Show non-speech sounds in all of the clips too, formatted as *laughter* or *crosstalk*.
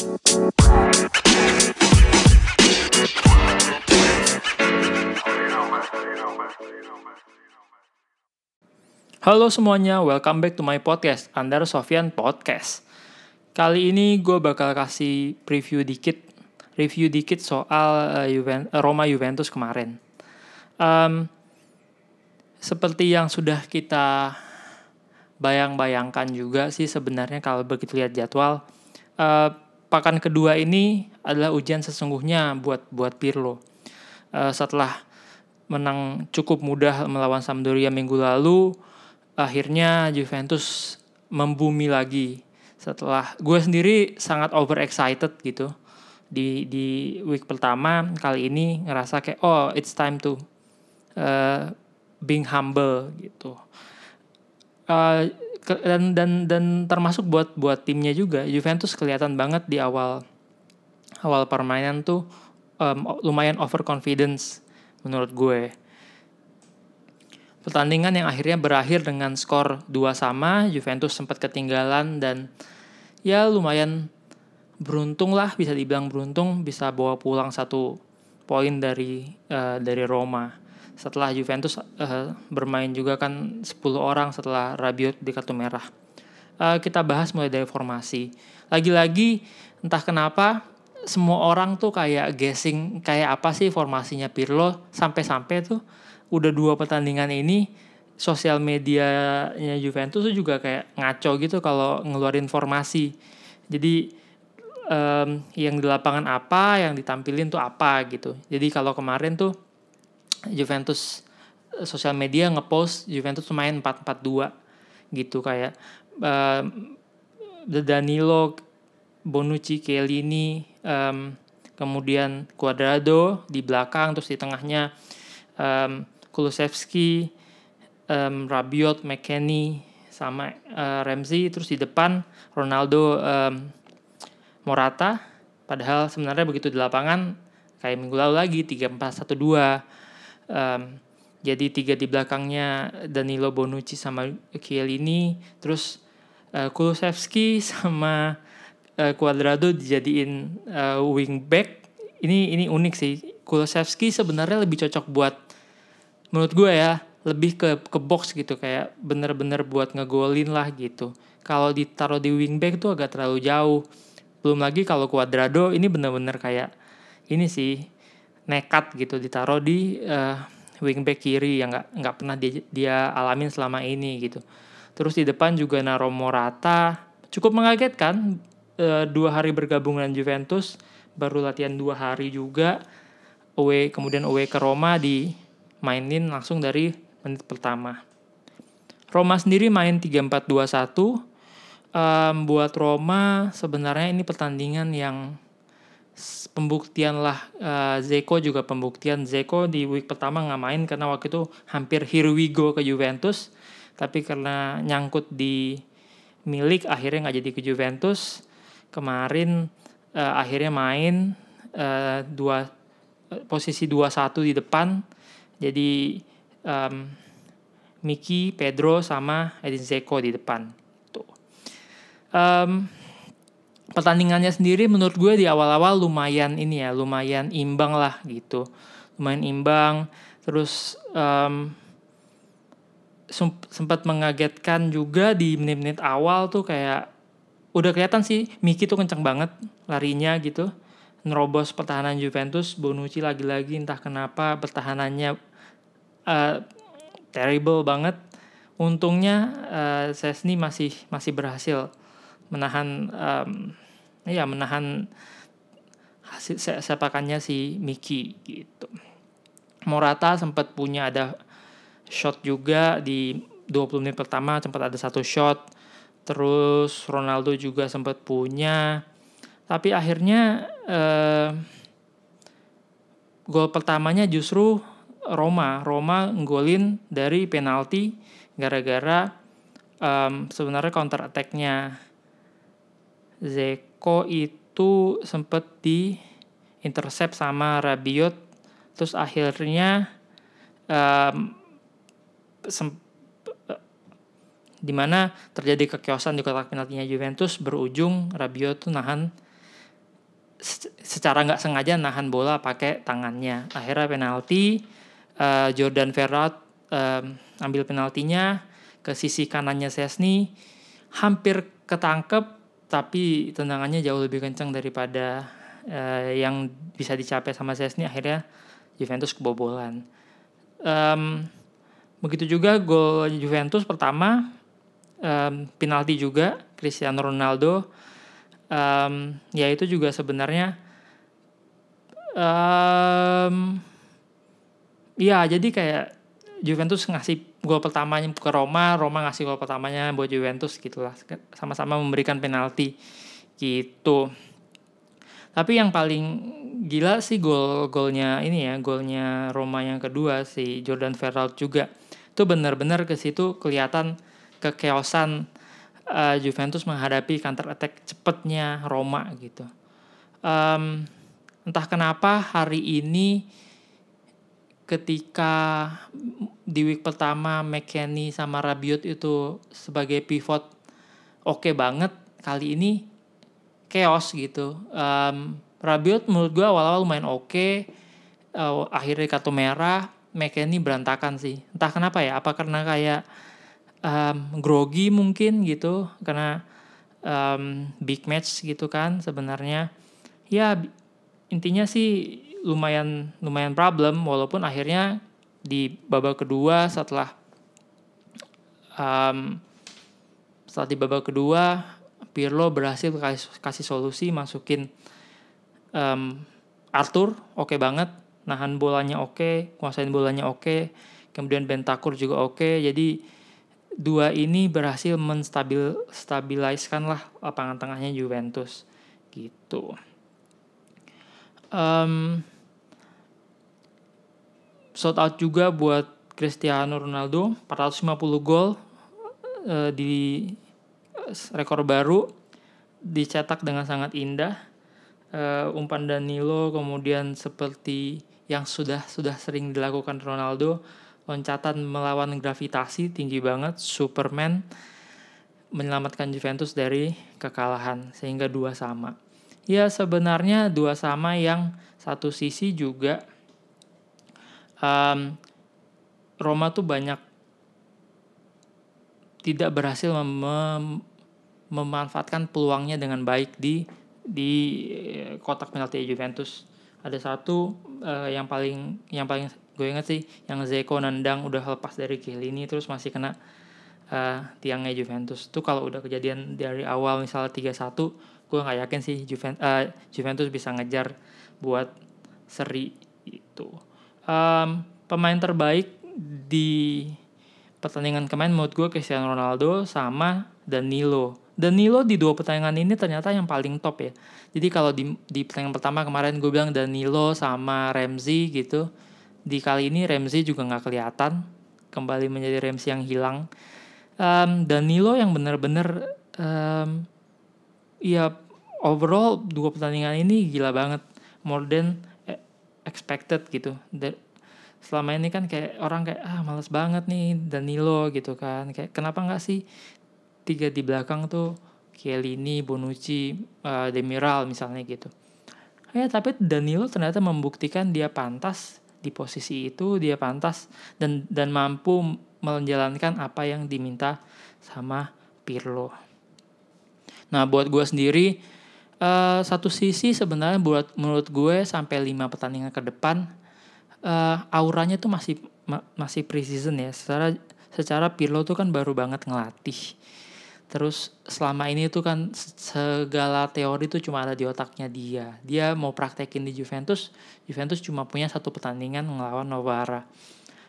Halo semuanya, welcome back to my podcast, Andar Sofian Podcast. Kali ini gue bakal kasih preview dikit, review dikit soal uh, Roma Juventus kemarin. Um, seperti yang sudah kita bayang-bayangkan juga sih sebenarnya kalau begitu lihat jadwal, uh, pakan kedua ini adalah ujian sesungguhnya buat buat Pirlo. Uh, setelah menang cukup mudah melawan Sampdoria minggu lalu, akhirnya Juventus membumi lagi. Setelah gue sendiri sangat over excited gitu. Di di week pertama kali ini ngerasa kayak oh it's time to uh, being humble gitu. Uh, dan dan dan termasuk buat buat timnya juga Juventus kelihatan banget di awal awal permainan tuh um, lumayan overconfidence menurut gue Pertandingan yang akhirnya berakhir dengan skor 2 sama, Juventus sempat ketinggalan dan ya lumayan beruntung lah bisa dibilang beruntung bisa bawa pulang satu poin dari uh, dari Roma. Setelah Juventus uh, bermain juga kan 10 orang setelah Rabiot di kartu merah. Uh, kita bahas mulai dari formasi. Lagi-lagi entah kenapa semua orang tuh kayak guessing kayak apa sih formasinya Pirlo sampai-sampai tuh udah dua pertandingan ini sosial medianya Juventus tuh juga kayak ngaco gitu kalau ngeluarin formasi. Jadi um, yang di lapangan apa, yang ditampilin tuh apa gitu. Jadi kalau kemarin tuh Juventus eh, sosial media ngepost Juventus main 4-4-2 gitu kayak um, Danilo, Bonucci, Chiellini, um, kemudian Cuadrado di belakang terus di tengahnya um, Kulusevski, um, Rabiot, McKennie, sama uh, Ramsey, terus di depan Ronaldo, um, Morata. Padahal sebenarnya begitu di lapangan kayak minggu lalu lagi 3-4-1-2. Um, jadi tiga di belakangnya Danilo Bonucci sama Chiellini, terus uh, Kulusevski *laughs* sama uh, Cuadrado dijadiin uh, wing back. Ini ini unik sih. Kulusevski sebenarnya lebih cocok buat menurut gue ya lebih ke ke box gitu kayak bener-bener buat ngegolin lah gitu. Kalau ditaruh di wingback tuh agak terlalu jauh. Belum lagi kalau Cuadrado ini bener-bener kayak ini sih nekat gitu ditaruh di uh, wingback kiri yang nggak nggak pernah dia, dia alamin selama ini gitu. Terus di depan juga Naro Morata cukup mengagetkan uh, dua hari bergabung dengan Juventus baru latihan dua hari juga away kemudian away ke Roma di mainin langsung dari menit pertama. Roma sendiri main 3-4-2-1. Um, buat Roma sebenarnya ini pertandingan yang pembuktian lah uh, Zeko juga pembuktian Zeko di week pertama nggak main karena waktu itu hampir here we go ke Juventus tapi karena nyangkut di milik akhirnya nggak jadi ke Juventus kemarin uh, akhirnya main uh, dua posisi 2-1 di depan jadi um, Miki, Pedro sama Edin Zeko di depan. Tuh. Um, pertandingannya sendiri menurut gue di awal-awal lumayan ini ya, lumayan imbang lah gitu. Lumayan imbang. Terus um, sempat mengagetkan juga di menit-menit awal tuh kayak udah kelihatan sih Miki tuh kenceng banget larinya gitu nerobos pertahanan Juventus Bonucci lagi-lagi entah kenapa pertahanannya uh, terrible banget. Untungnya uh, Sesni masih masih berhasil menahan um, ya menahan hasil sepakannya si Miki gitu. Morata sempat punya ada shot juga di 20 menit pertama sempat ada satu shot. Terus Ronaldo juga sempat punya. Tapi akhirnya uh, gol pertamanya justru Roma. Roma nggolin dari penalti gara-gara um, sebenarnya counter attack-nya Zeko itu sempet di intercept sama Rabiot terus akhirnya um, di mana terjadi kekeosan di kotak penaltinya Juventus berujung Rabiot tuh nahan secara nggak sengaja nahan bola pakai tangannya. Akhirnya penalti uh, Jordan Ferrat um, ambil penaltinya ke sisi kanannya Sesni hampir ketangkep tapi tendangannya jauh lebih kencang daripada uh, yang bisa dicapai sama Sesni akhirnya Juventus kebobolan. Um, begitu juga gol Juventus pertama um, penalti juga Cristiano Ronaldo um, ya itu juga sebenarnya um, ya jadi kayak Juventus ngasih gol pertamanya ke Roma, Roma ngasih gol pertamanya buat Juventus gitulah, sama-sama memberikan penalti gitu. Tapi yang paling gila sih gol-golnya ini ya, golnya Roma yang kedua si Jordan Ferraut juga. Itu benar-benar ke situ kelihatan kekeosan uh, Juventus menghadapi counter attack cepetnya Roma gitu. Um, entah kenapa hari ini ketika di week pertama McKennie sama Rabiot itu sebagai pivot oke okay banget kali ini chaos gitu. Um, Rabiot menurut gue awal-awal lumayan oke, okay. uh, akhirnya kartu merah, McKennie berantakan sih. Entah kenapa ya, apa karena kayak um, grogi mungkin gitu karena um, big match gitu kan sebenarnya ya intinya sih lumayan lumayan problem walaupun akhirnya di babak kedua setelah um, setelah di babak kedua Pirlo berhasil kasih, kasih solusi masukin um, Arthur oke okay banget. Nahan bolanya oke okay, kuasain bolanya oke. Okay, kemudian Bentakur juga oke. Okay, jadi dua ini berhasil menstabil stabiliskan lah lapangan tengahnya Juventus. Gitu. Um, shout out juga buat Cristiano Ronaldo 450 gol uh, di uh, rekor baru dicetak dengan sangat indah uh, umpan Danilo kemudian seperti yang sudah sudah sering dilakukan Ronaldo loncatan melawan gravitasi tinggi banget Superman menyelamatkan Juventus dari kekalahan sehingga dua sama. Ya sebenarnya dua sama yang satu sisi juga um, Roma tuh banyak tidak berhasil mem memanfaatkan peluangnya dengan baik di di eh, kotak penalti Juventus. Ada satu uh, yang paling yang paling gue inget sih yang Zeko nendang udah lepas dari ini terus masih kena uh, tiangnya Juventus tuh kalau udah kejadian dari awal misalnya 3-1 gue nggak yakin sih Juventus, uh, Juventus bisa ngejar buat seri itu um, pemain terbaik di pertandingan kemarin menurut gue Cristiano Ronaldo sama Danilo. Danilo di dua pertandingan ini ternyata yang paling top ya. Jadi kalau di di pertandingan pertama kemarin gue bilang Danilo sama Ramsey gitu di kali ini Ramsey juga nggak kelihatan kembali menjadi Ramsey yang hilang. Um, Danilo yang benar-benar um, ya overall dua pertandingan ini gila banget. More than expected gitu. De selama ini kan kayak orang kayak ah males banget nih Danilo gitu kan. Kayak kenapa nggak sih tiga di belakang tuh Chiellini, Bonucci, uh, Demiral misalnya gitu. Ya tapi Danilo ternyata membuktikan dia pantas di posisi itu dia pantas dan dan mampu menjalankan apa yang diminta sama Pirlo. Nah buat gue sendiri uh, satu sisi sebenarnya buat menurut gue sampai lima pertandingan ke depan uh, auranya tuh masih ma masih preseason ya. Secara secara Pirlo tuh kan baru banget ngelatih Terus selama ini tuh kan segala teori tuh cuma ada di otaknya dia. Dia mau praktekin di Juventus, Juventus cuma punya satu pertandingan melawan Novara.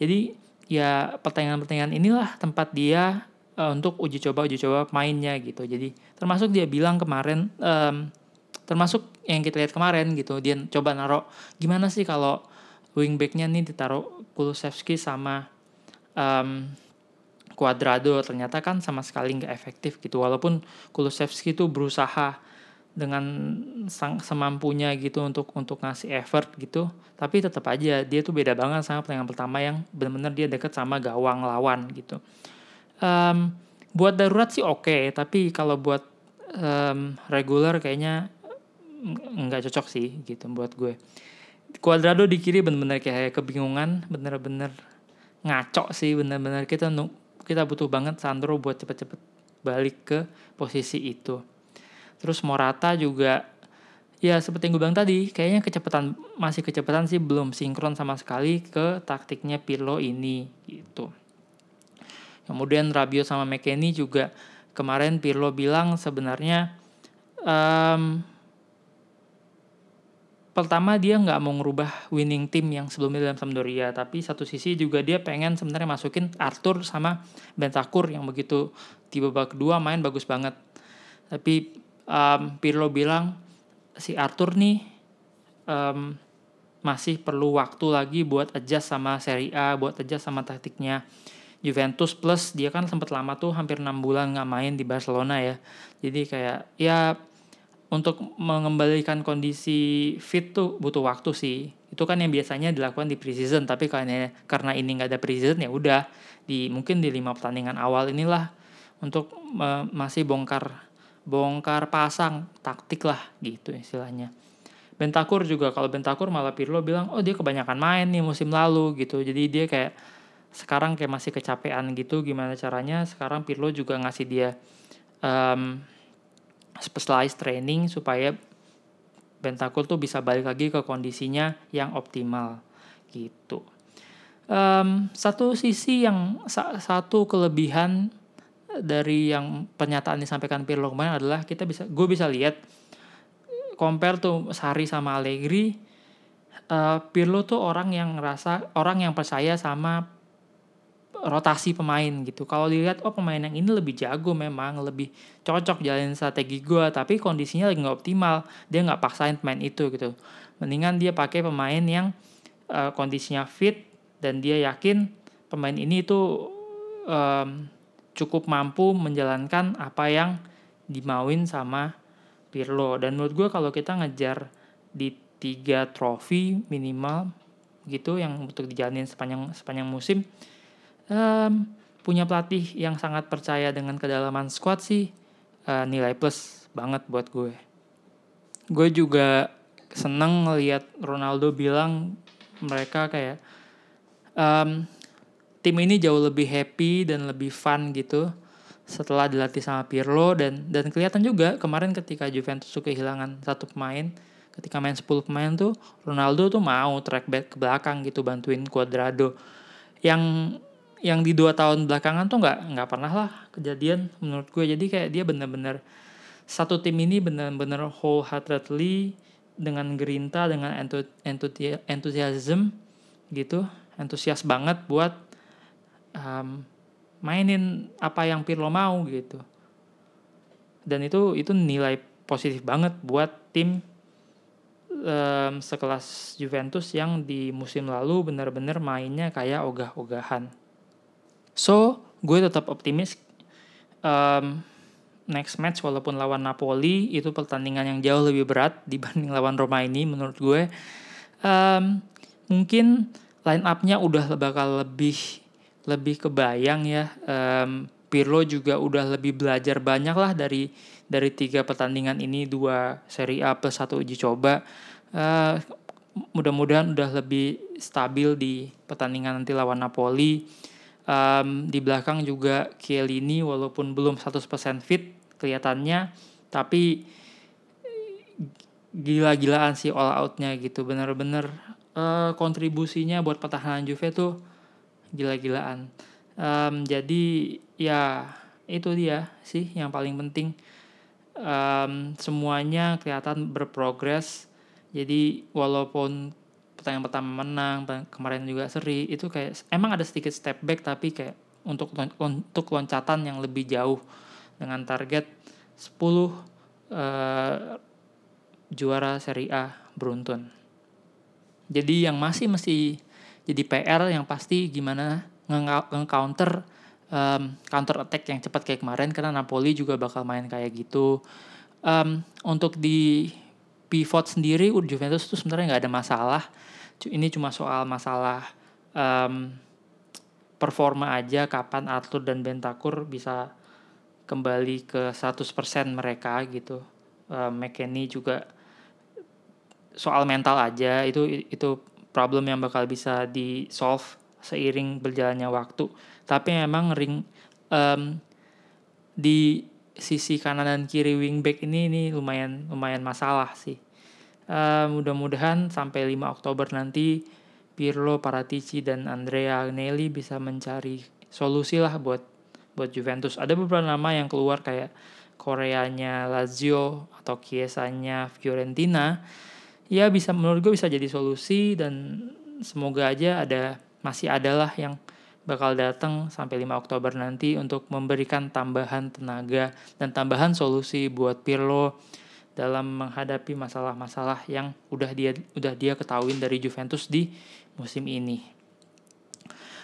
Jadi ya pertandingan-pertandingan inilah tempat dia uh, untuk uji coba uji coba mainnya gitu. Jadi termasuk dia bilang kemarin, um, termasuk yang kita lihat kemarin gitu, dia coba naruh gimana sih kalau wingbacknya nih ditaruh Kulusevski sama um, Cuadrado? Ternyata kan sama sekali nggak efektif gitu. Walaupun Kulusevski itu berusaha dengan sang semampunya gitu untuk untuk ngasih effort gitu tapi tetap aja dia tuh beda banget sama pertandingan pertama yang benar-benar dia deket sama gawang lawan gitu um, buat darurat sih oke okay, tapi kalau buat um, regular kayaknya nggak cocok sih gitu buat gue. Cuadrado di kiri bener-bener kayak kebingungan, bener-bener ngaco sih bener-bener kita kita butuh banget Sandro buat cepet-cepet balik ke posisi itu. Terus Morata juga ya seperti yang gue bilang tadi, kayaknya kecepatan masih kecepatan sih belum sinkron sama sekali ke taktiknya Pirlo ini gitu. Kemudian Rabiot sama McKennie juga kemarin Pirlo bilang sebenarnya um, pertama dia nggak mau ngerubah winning team yang sebelumnya dalam Sampdoria tapi satu sisi juga dia pengen sebenarnya masukin Arthur sama Bentakur yang begitu di babak kedua main bagus banget. Tapi um, Pirlo bilang si Arthur nih um, masih perlu waktu lagi buat adjust sama Serie A buat adjust sama taktiknya Juventus plus dia kan sempat lama tuh hampir enam bulan nggak main di Barcelona ya jadi kayak ya untuk mengembalikan kondisi fit tuh butuh waktu sih. Itu kan yang biasanya dilakukan di preseason, tapi karena karena ini nggak ada preseason ya udah di mungkin di lima pertandingan awal inilah untuk uh, masih bongkar bongkar pasang taktik lah gitu istilahnya. Bentakur juga kalau Bentakur malah Pirlo bilang oh dia kebanyakan main nih musim lalu gitu. Jadi dia kayak sekarang kayak masih kecapean gitu gimana caranya sekarang Pirlo juga ngasih dia um, specialized training supaya Bentakur tuh bisa balik lagi ke kondisinya yang optimal gitu. Um, satu sisi yang sa satu kelebihan dari yang pernyataan disampaikan Pirlo kemarin adalah kita bisa gue bisa lihat compare tuh Sari sama Allegri uh, Pirlo tuh orang yang ngerasa orang yang percaya sama rotasi pemain gitu. Kalau dilihat oh pemain yang ini lebih jago memang lebih cocok jalanin strategi gue, tapi kondisinya lagi nggak optimal, dia nggak paksain pemain itu gitu. Mendingan dia pakai pemain yang uh, kondisinya fit dan dia yakin pemain ini itu um, cukup mampu menjalankan apa yang dimauin sama Pirlo. Dan menurut gue kalau kita ngejar di tiga trofi minimal gitu yang untuk dijalanin sepanjang sepanjang musim um, punya pelatih yang sangat percaya dengan kedalaman squad sih uh, nilai plus banget buat gue. Gue juga seneng ngeliat Ronaldo bilang mereka kayak um, tim ini jauh lebih happy dan lebih fun gitu setelah dilatih sama Pirlo dan dan kelihatan juga kemarin ketika Juventus tuh kehilangan satu pemain ketika main 10 pemain tuh Ronaldo tuh mau track back ke belakang gitu bantuin Cuadrado yang yang di dua tahun belakangan tuh nggak nggak pernah lah kejadian menurut gue. Jadi kayak dia bener-bener satu tim ini bener-bener wholeheartedly dengan gerinta dengan enthusiasm gitu antusias banget buat um, mainin apa yang Pirlo mau gitu. Dan itu itu nilai positif banget buat tim um, sekelas Juventus yang di musim lalu benar-benar mainnya kayak ogah-ogahan So, gue tetap optimis um, next match walaupun lawan Napoli itu pertandingan yang jauh lebih berat *laughs* dibanding lawan Roma ini menurut gue. Um, mungkin line up-nya udah bakal lebih lebih kebayang ya. Um, Pirlo juga udah lebih belajar banyak lah dari dari tiga pertandingan ini dua seri A plus satu uji coba. Uh, mudah-mudahan udah lebih stabil di pertandingan nanti lawan Napoli Um, di belakang juga Chiellini walaupun belum 100% fit kelihatannya tapi gila-gilaan sih all outnya gitu. Bener-bener uh, kontribusinya buat pertahanan Juve tuh gila-gilaan. Um, jadi ya itu dia sih yang paling penting. Um, semuanya kelihatan berprogres. Jadi walaupun pertandingan pertama menang kemarin juga seri itu kayak emang ada sedikit step back tapi kayak untuk untuk loncatan yang lebih jauh dengan target 10 uh, eh, juara Serie A beruntun. Jadi yang masih mesti jadi PR yang pasti gimana nge-counter um, counter attack yang cepat kayak kemarin karena Napoli juga bakal main kayak gitu. Um, untuk di pivot sendiri Juventus itu sebenarnya nggak ada masalah ini cuma soal masalah um, performa aja kapan Arthur dan Bentakur bisa kembali ke 100% mereka gitu. Um, McKennie juga soal mental aja itu itu problem yang bakal bisa di solve seiring berjalannya waktu tapi memang ring um, di sisi kanan dan kiri wingback ini ini lumayan lumayan masalah sih uh, mudah-mudahan sampai 5 Oktober nanti Pirlo, Paratici dan Andrea Agnelli bisa mencari solusi lah buat buat Juventus. Ada beberapa nama yang keluar kayak Koreanya Lazio atau Kiesanya Fiorentina. Ya bisa menurut gue bisa jadi solusi dan semoga aja ada masih adalah yang bakal datang sampai 5 Oktober nanti untuk memberikan tambahan tenaga dan tambahan solusi buat Pirlo dalam menghadapi masalah-masalah yang udah dia udah dia ketahuin dari Juventus di musim ini.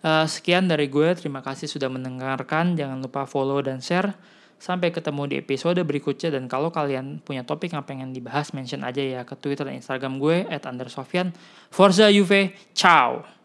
Uh, sekian dari gue, terima kasih sudah mendengarkan. Jangan lupa follow dan share. Sampai ketemu di episode berikutnya dan kalau kalian punya topik yang pengen dibahas, mention aja ya ke Twitter dan Instagram gue Andersofian. Forza Juve, ciao!